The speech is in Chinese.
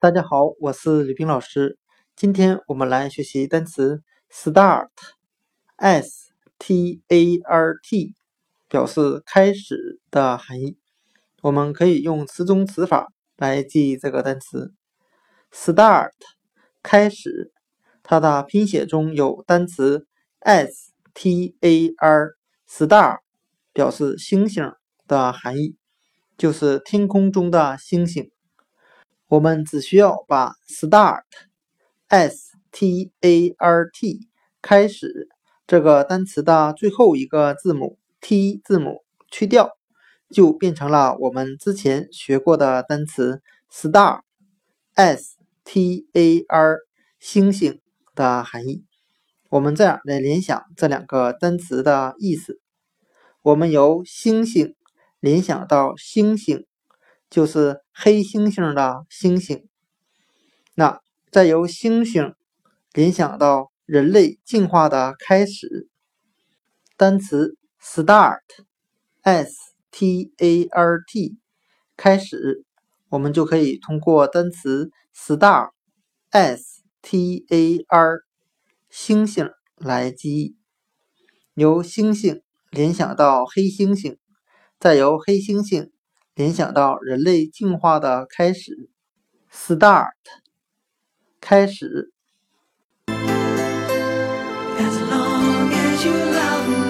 大家好，我是吕冰老师。今天我们来学习单词 start，s t a r t，表示开始的含义。我们可以用词中词法来记忆这个单词 start，开始。它的拼写中有单词 s t a r，star，表示星星的含义。就是天空中的星星。我们只需要把 start，s t a r t 开始这个单词的最后一个字母 t 字母去掉，就变成了我们之前学过的单词 star，s t a r 星星的含义。我们这样来联想这两个单词的意思。我们由星星。联想到星星，就是黑猩猩的猩猩。那再由猩猩联想到人类进化的开始，单词 start，s t a r t，开始，我们就可以通过单词 star，s t a r，星星来记忆。由星星联想到黑猩猩。再由黑猩猩联想到人类进化的开始，start，开始。As long as you love me.